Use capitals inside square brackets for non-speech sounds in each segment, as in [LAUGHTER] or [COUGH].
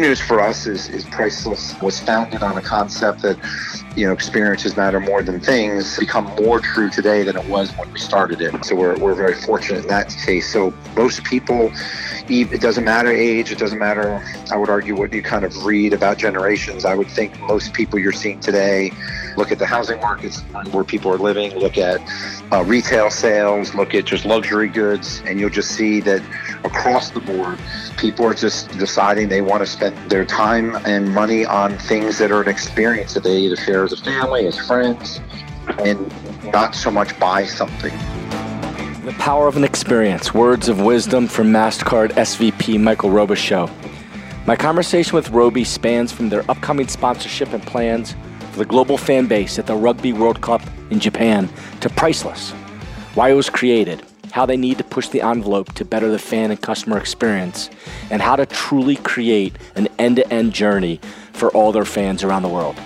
news for us is, is Priceless was founded on a concept that you know, experiences matter more than things become more true today than it was when we started it. So we're, we're very fortunate in that case. So most people, it doesn't matter age, it doesn't matter, I would argue, what you kind of read about generations. I would think most people you're seeing today look at the housing markets where people are living, look at uh, retail sales, look at just luxury goods, and you'll just see that across the board, people are just deciding they want to spend their time and money on things that are an experience that they either share as a family, as friends, and not so much buy something. The power of an experience. Words of wisdom from MasterCard SVP Michael Robichaud. My conversation with Robi spans from their upcoming sponsorship and plans for the global fan base at the Rugby World Cup in Japan to Priceless, why it was created, how they need to push the envelope to better the fan and customer experience, and how to truly create an end to end journey for all their fans around the world,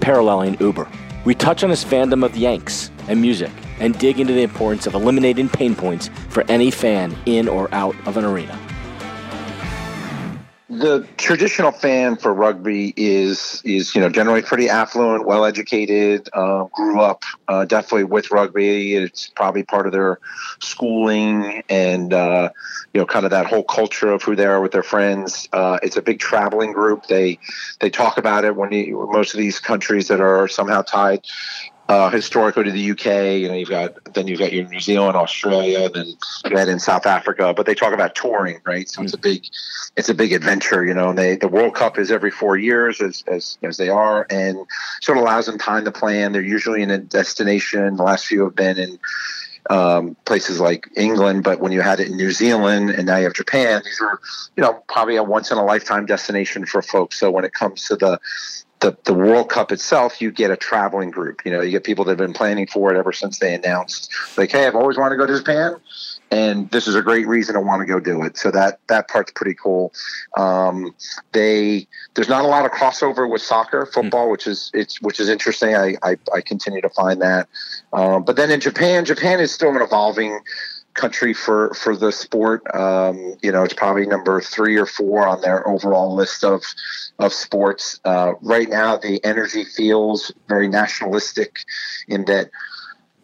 paralleling Uber. We touch on his fandom of Yanks and music and dig into the importance of eliminating pain points for any fan in or out of an arena the traditional fan for rugby is is you know generally pretty affluent, well educated, uh, grew up uh, definitely with rugby. It's probably part of their schooling and uh, you know kind of that whole culture of who they are with their friends. Uh, it's a big traveling group. They they talk about it when you, most of these countries that are somehow tied uh, historically to the UK. You know, you've got then you've got your New Zealand, Australia, then had in South Africa. But they talk about touring, right? So mm-hmm. it's a big, it's a big adventure. You know, and they the World Cup is every four years, as as as they are, and sort of allows them time to plan. They're usually in a destination. The last few have been in. Um, places like England, but when you had it in New Zealand and now you have Japan, these are, you know, probably a once in a lifetime destination for folks. So when it comes to the the, the World Cup itself, you get a traveling group. You know, you get people that have been planning for it ever since they announced, like, hey, I've always wanted to go to Japan, and this is a great reason to want to go do it. So that that part's pretty cool. Um, they there's not a lot of crossover with soccer, football, mm which is it's which is interesting. I I, I continue to find that. Um, but then in Japan, Japan is still an evolving country for for the sport. Um, you know, it's probably number three or four on their overall list of of sports. Uh, right now, the energy feels very nationalistic in that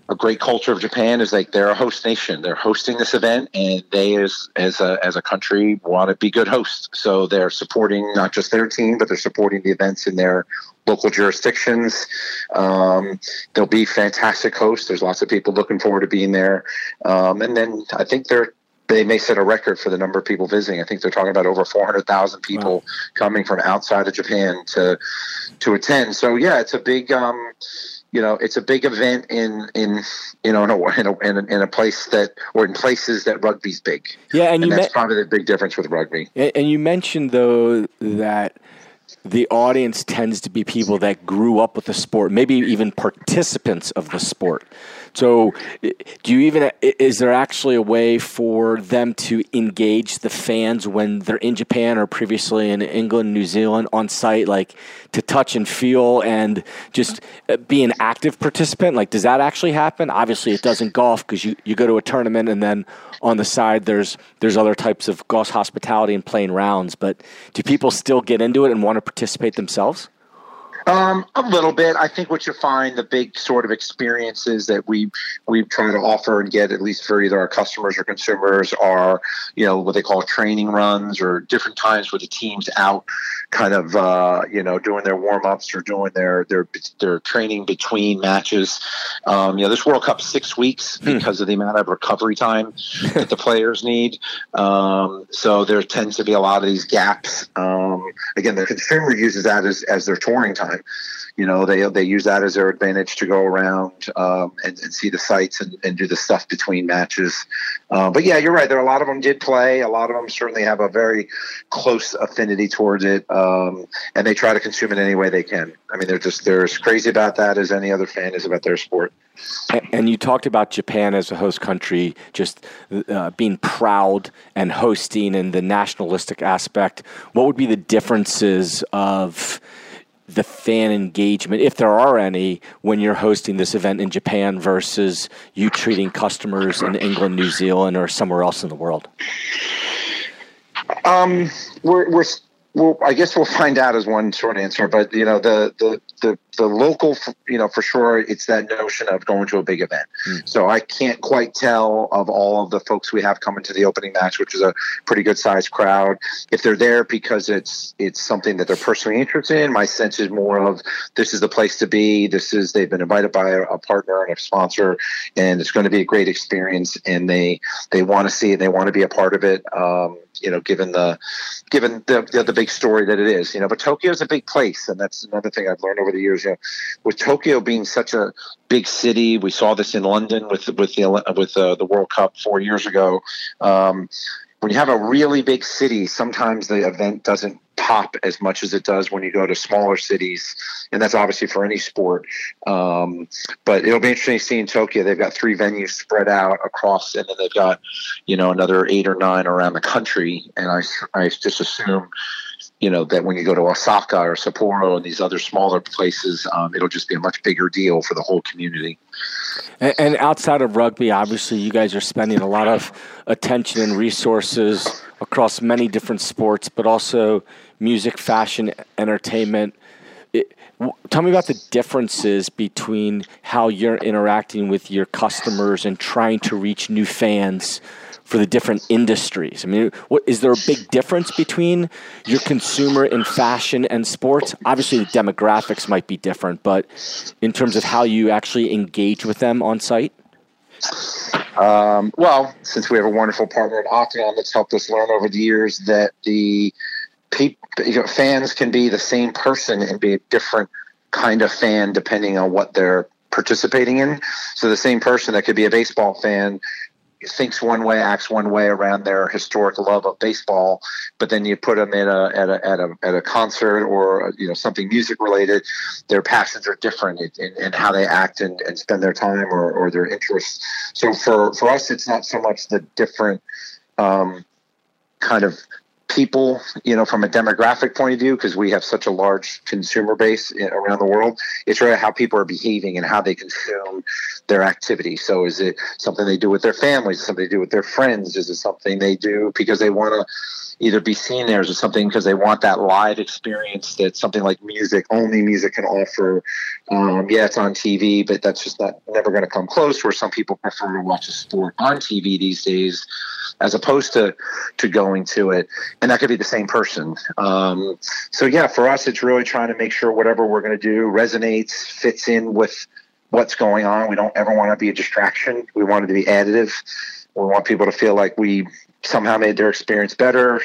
a great culture of Japan is like they're a host nation. They're hosting this event, and they, as as a as a country, want to be good hosts. So they're supporting not just their team, but they're supporting the events in their local jurisdictions. Um, they'll be fantastic hosts. There's lots of people looking forward to being there. Um, and then I think they're they may set a record for the number of people visiting. I think they're talking about over 400,000 people wow. coming from outside of Japan to to attend. So yeah, it's a big um, you know it's a big event in in you know in a, in a, in a, in a place that or in places that rugby's big. Yeah, and, and that's me- probably the big difference with rugby. And you mentioned though that the audience tends to be people that grew up with the sport, maybe even participants of the sport. So, do you even is there actually a way for them to engage the fans when they're in Japan or previously in England, New Zealand on site, like to touch and feel and just uh, be an active participant? Like, does that actually happen? Obviously, it doesn't golf because you, you go to a tournament and then on the side there's there's other types of golf hospitality and playing rounds. But do people still get into it and want to participate themselves? Um, a little bit. I think what you find the big sort of experiences that we we try to offer and get at least for either our customers or consumers are you know what they call training runs or different times where the team's out, kind of uh, you know doing their warm ups or doing their their their training between matches. Um, you know, this World Cup six weeks hmm. because of the amount of recovery time that the players need. Um, so there tends to be a lot of these gaps. Um, again, the consumer uses that as as their touring time. You know, they they use that as their advantage to go around um, and, and, see the sights and, and, do the stuff between matches. Uh, but yeah, you're right. There are a lot of them did play. A lot of them certainly have a very close affinity towards it, um, and they try to consume it any way they can. I mean, they're just they're as crazy about that as any other fan is about their sport. And you talked about Japan as a host country, just uh, being proud and hosting and the nationalistic aspect. What would be the differences of the fan engagement, if there are any, when you're hosting this event in Japan versus you treating customers in England, New Zealand, or somewhere else in the world? Um, we're, we're well, I guess we'll find out as one short answer. But you know, the the the the local, you know, for sure, it's that notion of going to a big event. Mm. So I can't quite tell of all of the folks we have coming to the opening match, which is a pretty good sized crowd, if they're there because it's it's something that they're personally interested in. My sense is more of this is the place to be. This is they've been invited by a, a partner and a sponsor, and it's going to be a great experience, and they they want to see it. They want to be a part of it. Um, you know, given the given the, the, the big story that it is, you know. But Tokyo is a big place, and that's another thing I've learned over the years. You know, with Tokyo being such a big city, we saw this in London with with the with uh, the World Cup four years ago. Um, when you have a really big city, sometimes the event doesn't pop as much as it does when you go to smaller cities, and that's obviously for any sport. Um, but it'll be interesting to see in Tokyo. They've got three venues spread out across, and then they've got you know another eight or nine around the country. And I I just assume you know that when you go to Osaka or Sapporo and these other smaller places, um, it'll just be a much bigger deal for the whole community. And, and, outside of rugby, obviously, you guys are spending a lot of attention and resources across many different sports, but also music, fashion, entertainment. It, tell me about the differences between how you're interacting with your customers and trying to reach new fans for the different industries? I mean, what, is there a big difference between your consumer in fashion and sports? Obviously, the demographics might be different, but in terms of how you actually engage with them on site? Um, well, since we have a wonderful partner at Octagon that's helped us learn over the years that the you know, fans can be the same person and be a different kind of fan depending on what they're participating in. So the same person that could be a baseball fan thinks one way, acts one way around their historic love of baseball, but then you put them in a at a at a, at a concert or you know something music related, their passions are different in, in how they act and, and spend their time or, or their interests. So for for us, it's not so much the different um, kind of people, you know, from a demographic point of view, because we have such a large consumer base eh, around the world, it's really how people are behaving and how they consume their activity. So, is it something they do with their families? Something they do with their friends? Is it something they do because they want to either be seen there as something because they want that live experience that something like music, only music can offer. Um, yeah, it's on TV, but that's just not never going to come close. Where some people prefer to watch a sport on TV these days as opposed to to going to it and that could be the same person um, so yeah for us it's really trying to make sure whatever we're going to do resonates fits in with what's going on we don't ever want to be a distraction we want it to be additive we want people to feel like we somehow made their experience better,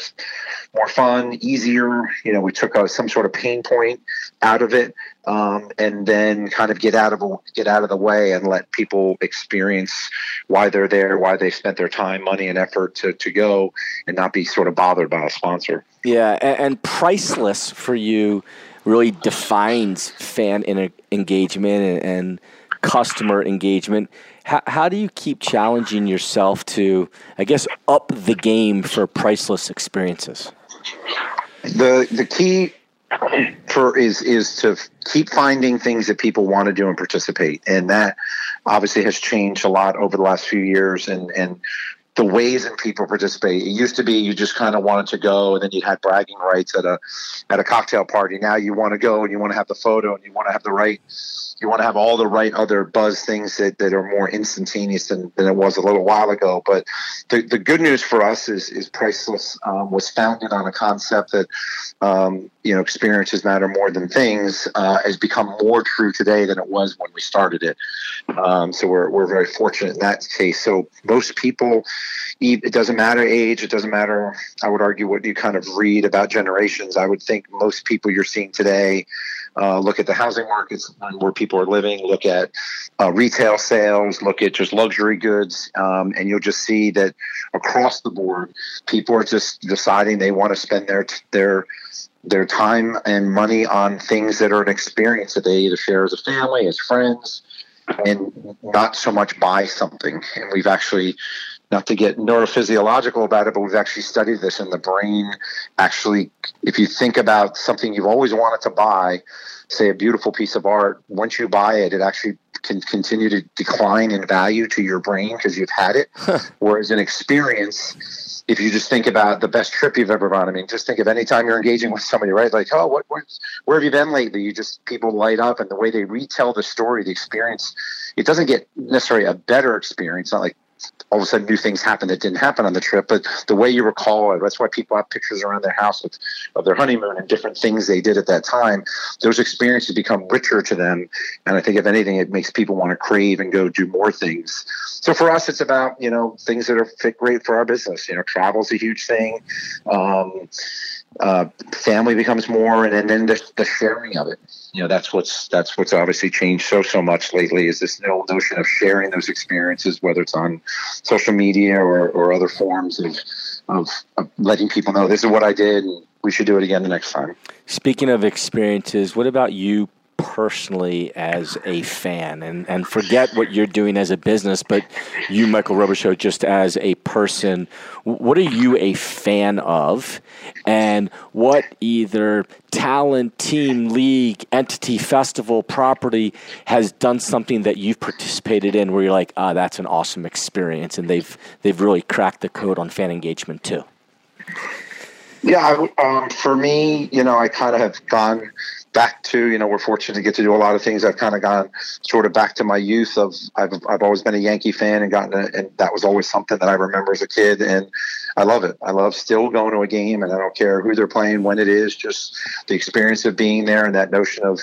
more fun, easier. You know, we took a, some sort of pain point out of it, um, and then kind of get out of get out of the way and let people experience why they're there, why they spent their time, money, and effort to to go, and not be sort of bothered by a sponsor. Yeah, and, and priceless for you really defines fan engagement and, and customer engagement how, how do you keep challenging yourself to, I guess, up the game for priceless experiences? The the key for is is to keep finding things that people want to do and participate, and that obviously has changed a lot over the last few years. And and the ways in people participate. It used to be you just kind of wanted to go, and then you had bragging rights at a at a cocktail party. Now you want to go and you want to have the photo and you want to have the right you want to have all the right other buzz things that, that are more instantaneous than, than it was a little while ago. But the, the good news for us is, is Priceless um, was founded on a concept that, um, you know, experiences matter more than things uh, has become more true today than it was when we started it. Um, so we're, we're very fortunate in that case. So most people, it doesn't matter age, it doesn't matter, I would argue, what you kind of read about generations. I would think most people you're seeing today uh, look at the housing markets where people are living, look at uh, retail sales, look at just luxury goods, um, and you'll just see that across the board, people are just deciding they want to spend their their their time and money on things that are an experience that they either share as a family, as friends, and not so much buy something. And we've actually not to get neurophysiological about it, but we've actually studied this, and the brain actually, if you think about something you've always wanted to buy, say a beautiful piece of art, once you buy it, it actually can continue to decline in value to your brain because you've had it. Whereas an experience, if you just think about the best trip you've ever gone, I mean, just think of any time you're engaging with somebody, right? Like, oh, what, what, where have you been lately? You just people light up, and the way they retell the story, the experience, it doesn't get necessarily a better experience. Not like all of a sudden new things happen that didn't happen on the trip. But the way you recall it, that's why people have pictures around their house with, of their honeymoon and different things they did at that time. Those experiences become richer to them. And I think if anything, it makes people want to crave and go do more things. So for us, it's about, you know, things that are fit great for our business. You know, travel's a huge thing. Um, uh, family becomes more, and, and then the, the sharing of it. You know, that's what's that's what's obviously changed so so much lately. Is this no notion of sharing those experiences, whether it's on social media or, or other forms of, of, of letting people know this is what I did, and we should do it again the next time. Speaking of experiences, what about you personally as a fan and, and forget what you're doing as a business, but you, Michael Robichaud, just as a person, what are you a fan of? And what either talent, team, league, entity, festival, property has done something that you've participated in where you're like, ah, that's an awesome experience and they've they've really cracked the code on fan engagement too? Yeah, um, for me, you know, I kind of have gone back to you know we're fortunate to get to do a lot of things. I've kind of gone sort of back to my youth of i've, I've always been a yankee fan and gotten a, and that was always something that i remember as a kid and i love it. I love still going to a game and i don't care who they're playing when it is just the experience of being there and that notion of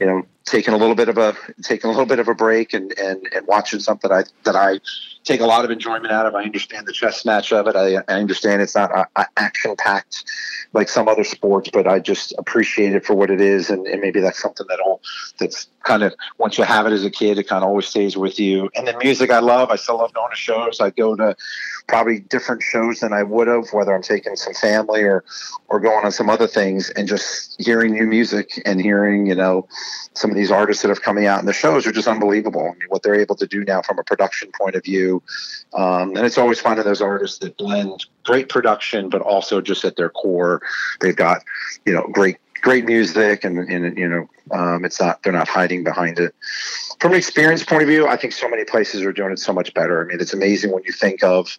you know taking a little bit of a taking a little bit of a break and and, and watching something I, that I take a lot of enjoyment out of. I understand the chess match of it. I, I understand it's not action packed like some other sports, but I just appreciate it for what it is. And, and maybe that's something that'll that's kind of once you have it as a kid, it kind of always stays with you. And the music I love. I still love going to shows. I go to probably different shows than I would have, whether I'm taking some family or or going on some other things, and just hearing new music and hearing you know some of these artists that have coming out, and the shows are just unbelievable. I mean, what they're able to do now from a production point of view, um, and it's always finding those artists that blend great production, but also just at their core, they've got you know great great music, and, and you know um, it's not they're not hiding behind it. From an experience point of view, I think so many places are doing it so much better. I mean, it's amazing when you think of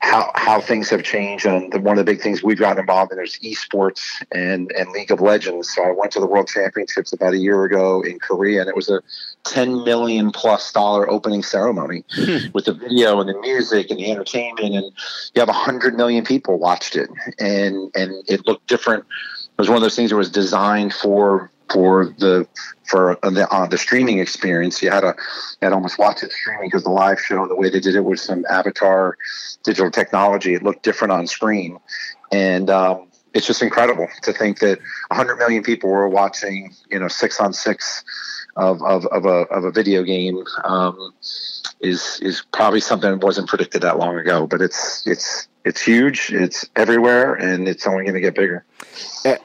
how how things have changed. And the, one of the big things we've gotten involved in is esports and and League of Legends. So I went to the World Championships about a year ago in Korea, and it was a 10 million plus dollar opening ceremony hmm. with the video and the music and the entertainment and you have 100 million people watched it and and it looked different it was one of those things that was designed for for the for the uh, the streaming experience. You had to had almost watch it streaming because the live show, the way they did it with some avatar digital technology. It looked different on screen, and um, it's just incredible to think that 100 million people were watching, you know, six on six of of, of a of a video game. Um, is is probably something that wasn't predicted that long ago, but it's it's it's huge. It's everywhere, and it's only going to get bigger. Eh,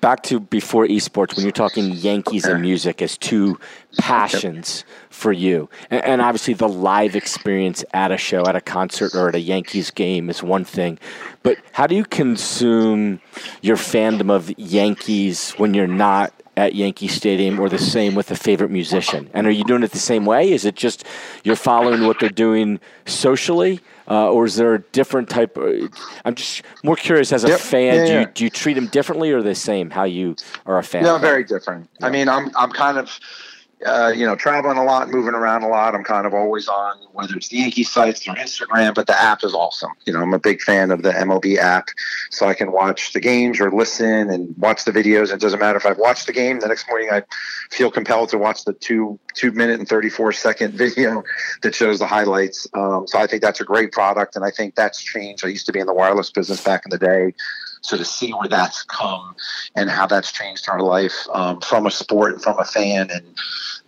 back to before esports, when you're talking Yankees and music as two passions for you, and, and, obviously the live experience at a show, at a concert, or at a Yankees game is one thing. But how do you consume your fandom of Yankees when you're not at Yankee Stadium or the same with a favorite musician? And are you doing it the same way? Is it just you're following what they're doing socially? Uh, or is there a different type? Of, I'm just more curious as a yep. fan. Yeah, do, you, do you treat them differently or the same? How you are a fan? No, very different. Yeah. I mean, I'm I'm kind of uh, you know, traveling a lot, moving around a lot. I'm kind of always on, whether it's the Yankee sites or Instagram, but the app is awesome. You know, I'm a big fan of the MLB app, so I can watch the games or listen and watch the videos. It doesn't matter if I've watched the game. The next morning, I feel compelled to watch the two two minute and 34 second [LAUGHS] video that shows the highlights. Um, so I think that's a great product, and I think that's changed. I used to be in the wireless business back in the day. So to see where that's come and how that's changed our life um, from a sport and from a fan, and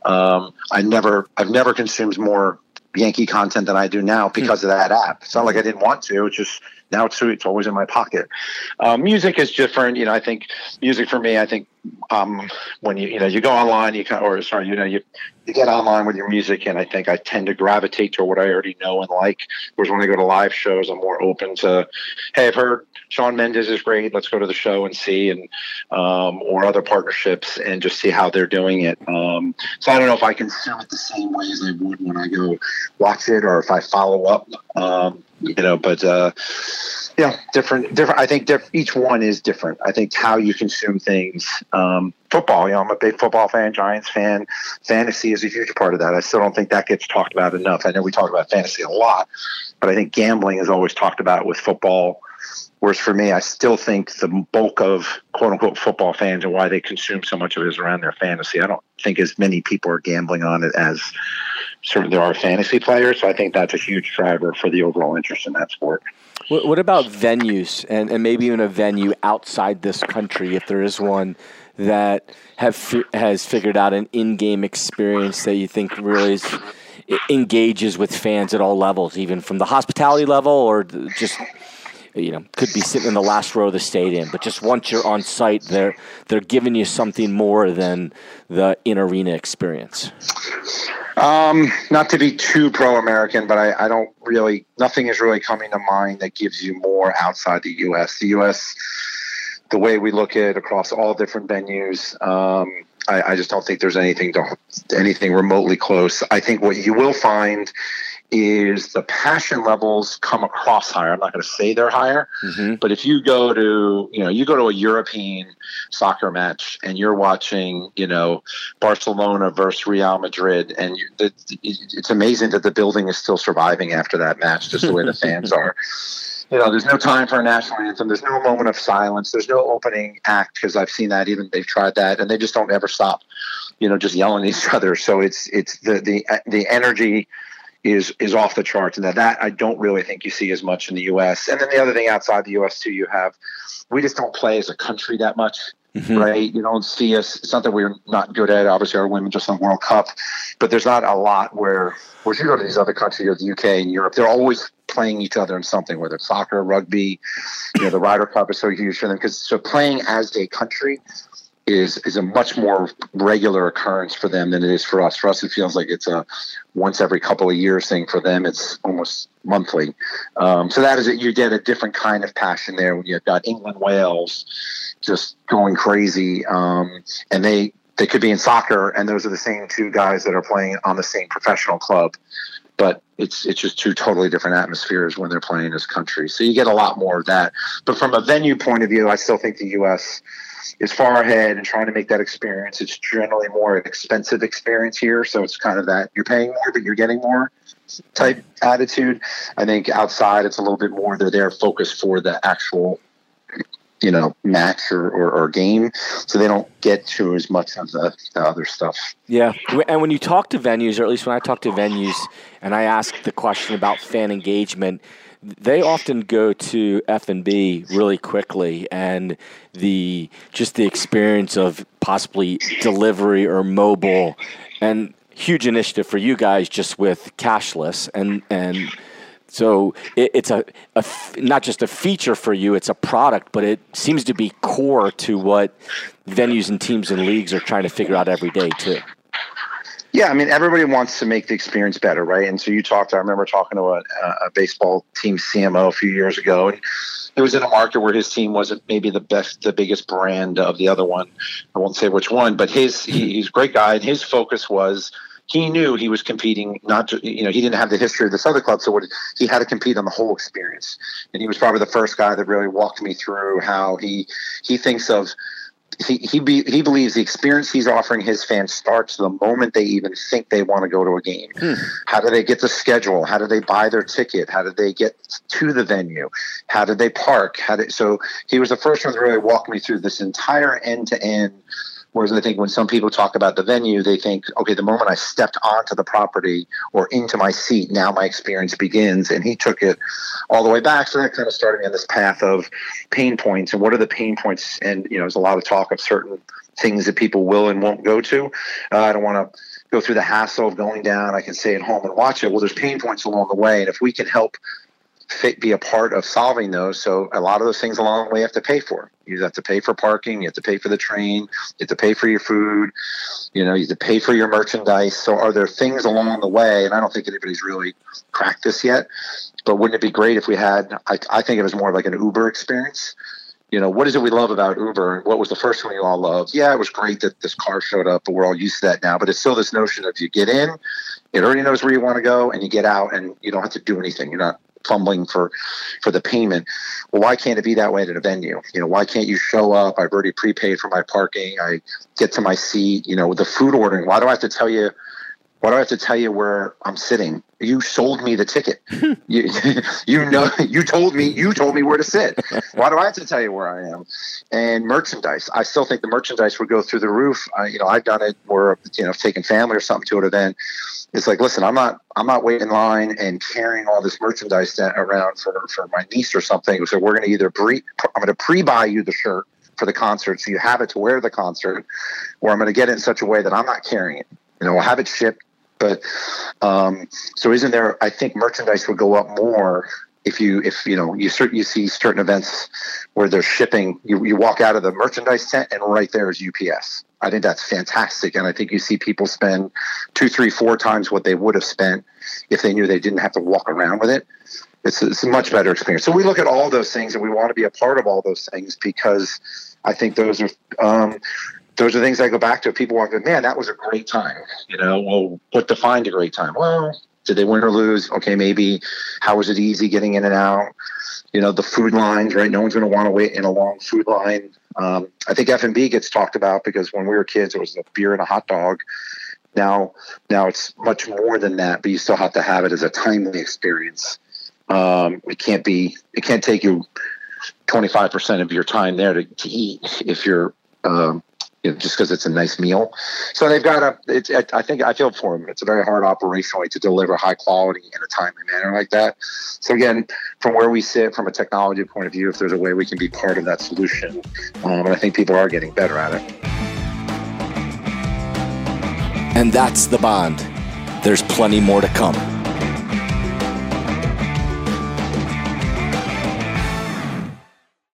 um, I never, I've never consumed more Yankee content than I do now because of that app. It's not like I didn't want to; it's just now it's it's always in my pocket. Uh, music is different. You know, I think music for me, I think um, when you you know you go online, you can or sorry, you know you you get online with your music, and I think I tend to gravitate to what I already know and like. Whereas when I go to live shows, I'm more open to, hey, I've heard Shawn Mendes is great. Let's go to the show and see, and um, or other partnerships and just see how they're doing it. Um, so I don't know if I consume it the same way as I would when I go watch it, or if I follow up. Um, you know, but uh, yeah, different, different. I think diff- each one is different. I think how you consume things. Um, football, you know, I'm a big football fan, Giants fan. Fantasy is a huge part of that. I still don't think that gets talked about enough. I know we talk about fantasy a lot, but I think gambling is always talked about with football. Whereas for me, I still think the bulk of quote unquote football fans and why they consume so much of it is around their fantasy. I don't think as many people are gambling on it as sort of there are fantasy players. So I think that's a huge driver for the overall interest in that sport. What about venues and, and maybe even a venue outside this country, if there is one that have has figured out an in-game experience that you think really is, engages with fans at all levels, even from the hospitality level or just you know could be sitting in the last row of the stadium, but just once you're on site, they're they're giving you something more than the in arena experience. Um, not to be too pro-American, but I, I don't really. Nothing is really coming to mind that gives you more outside the U.S. The U.S. The way we look at it across all different venues, um, I, I just don't think there's anything to anything remotely close. I think what you will find is the passion levels come across higher. I'm not going to say they're higher, mm-hmm. but if you go to, you know, you go to a European soccer match and you're watching, you know, Barcelona versus Real Madrid, and you, it's amazing that the building is still surviving after that match, just the way the fans [LAUGHS] are. You know, there's no time for a national anthem. There's no moment of silence. There's no opening act because I've seen that. Even they've tried that, and they just don't ever stop. You know, just yelling at each other. So it's it's the the the energy is is off the charts, and that that I don't really think you see as much in the U.S. And then the other thing outside the U.S. too, you have we just don't play as a country that much. Mm-hmm. Right, you don't see us. It's not that we're not good at. It. Obviously, our women just won World Cup, but there's not a lot where. Where you go to these other countries, you the UK and Europe, they're always playing each other in something, whether it's soccer, rugby. You know, the Ryder Cup is so huge for them because so playing as a country is is a much more regular occurrence for them than it is for us. For us, it feels like it's a once every couple of years thing. For them, it's almost monthly. Um, so that is it. You get a different kind of passion there when you've got England, Wales, just going crazy, um, and they they could be in soccer, and those are the same two guys that are playing on the same professional club. But it's it's just two totally different atmospheres when they're playing as countries. So you get a lot more of that. But from a venue point of view, I still think the U.S is far ahead and trying to make that experience. It's generally more expensive experience here, so it's kind of that you're paying more but you're getting more type attitude. I think outside it's a little bit more they're there focused for the actual you know match or, or, or, game so they don't get to as much of the, the, other stuff yeah and when you talk to venues or at least when i talk to venues and i ask the question about fan engagement they often go to F and B really quickly, and the just the experience of possibly delivery or mobile, and huge initiative for you guys just with cashless and and. So it, it's a, a not just a feature for you; it's a product, but it seems to be core to what venues and teams and leagues are trying to figure out every day too. Yeah, I mean, everybody wants to make the experience better, right? And so you talked. I remember talking to a, a, baseball team CMO a few years ago, and it was in a market where his team wasn't maybe the best, the biggest brand of the other one. I won't say which one, but his he, he's a great guy, and his focus was he knew he was competing. Not to, you know, he didn't have the history of this other club, so what, he had to compete on the whole experience. And he was probably the first guy that really walked me through how he he thinks of he he, be, he believes the experience he's offering his fans starts the moment they even think they want to go to a game. Hmm. How do they get the schedule? How do they buy their ticket? How do they get to the venue? How did they park? How did so he was the first one to really walk me through this entire end to end Whereas I think when some people talk about the venue, they think, okay, the moment I stepped onto the property or into my seat, now my experience begins. And he took it all the way back. So that kind of started me on this path of pain points and what are the pain points? And, you know, there's a lot of talk of certain things that people will and won't go to. Uh, I don't want to go through the hassle of going down. I can stay at home and watch it. Well, there's pain points along the way. And if we can help be a part of solving those. So a lot of those things along the way you have to pay for. You have to pay for parking. You have to pay for the train. You have to pay for your food. You know, you have to pay for your merchandise. So are there things along the way? And I don't think anybody's really cracked this yet. But wouldn't it be great if we had? I, I think it was more like an Uber experience you know, what is it we love about Uber? What was the first one you all loved? Yeah, it was great that this car showed up, but we're all used to that now. But it's still this notion of you get in, it already knows where you want to go, and you get out, and you don't have to do anything. You're not fumbling for for the payment. Well, why can't it be that way at a venue? You know, why can't you show up? I've already prepaid for my parking. I get to my seat. You know, with the food ordering. Why do I have to tell you? Why do I have to tell you where I'm sitting? You sold me the ticket. [LAUGHS] you, you know, you told me, you told me where to sit. Why do I have to tell you where I am? And merchandise. I still think the merchandise would go through the roof. I, you know, I've done it where, you know, taking family or something to an event. It's like, listen, I'm not, I'm not waiting in line and carrying all this merchandise around for, for my niece or something. So we're going to either pre, I'm going to pre-buy you the shirt for the concert so you have it to wear the concert, or I'm going to get it in such a way that I'm not carrying it. You know, we'll have it shipped but um, so isn't there? I think merchandise would go up more if you if you know you cert, you see certain events where they're shipping. You you walk out of the merchandise tent and right there is UPS. I think that's fantastic, and I think you see people spend two, three, four times what they would have spent if they knew they didn't have to walk around with it. It's, it's a much better experience. So we look at all those things, and we want to be a part of all those things because I think those are um, those are things I go back to. People walk, man, that was a great time. You know, well, what defined a great time? Well, did they win or lose? Okay, maybe. How was it easy getting in and out? You know, the food lines, right? No one's going to want to wait in a long food line. Um, I think F and B gets talked about because when we were kids, it was a beer and a hot dog. Now, now it's much more than that, but you still have to have it as a timely experience. Um, it can't be. It can't take you 25% of your time there to, to eat if you're um, you know, just because it's a nice meal. So they've got a. It's. I think I feel for them. It's a very hard operationally to deliver high quality in a timely manner like that. So again, from where we sit, from a technology point of view, if there's a way we can be part of that solution, um, I think people are getting better at it. And that's the bond. There's plenty more to come.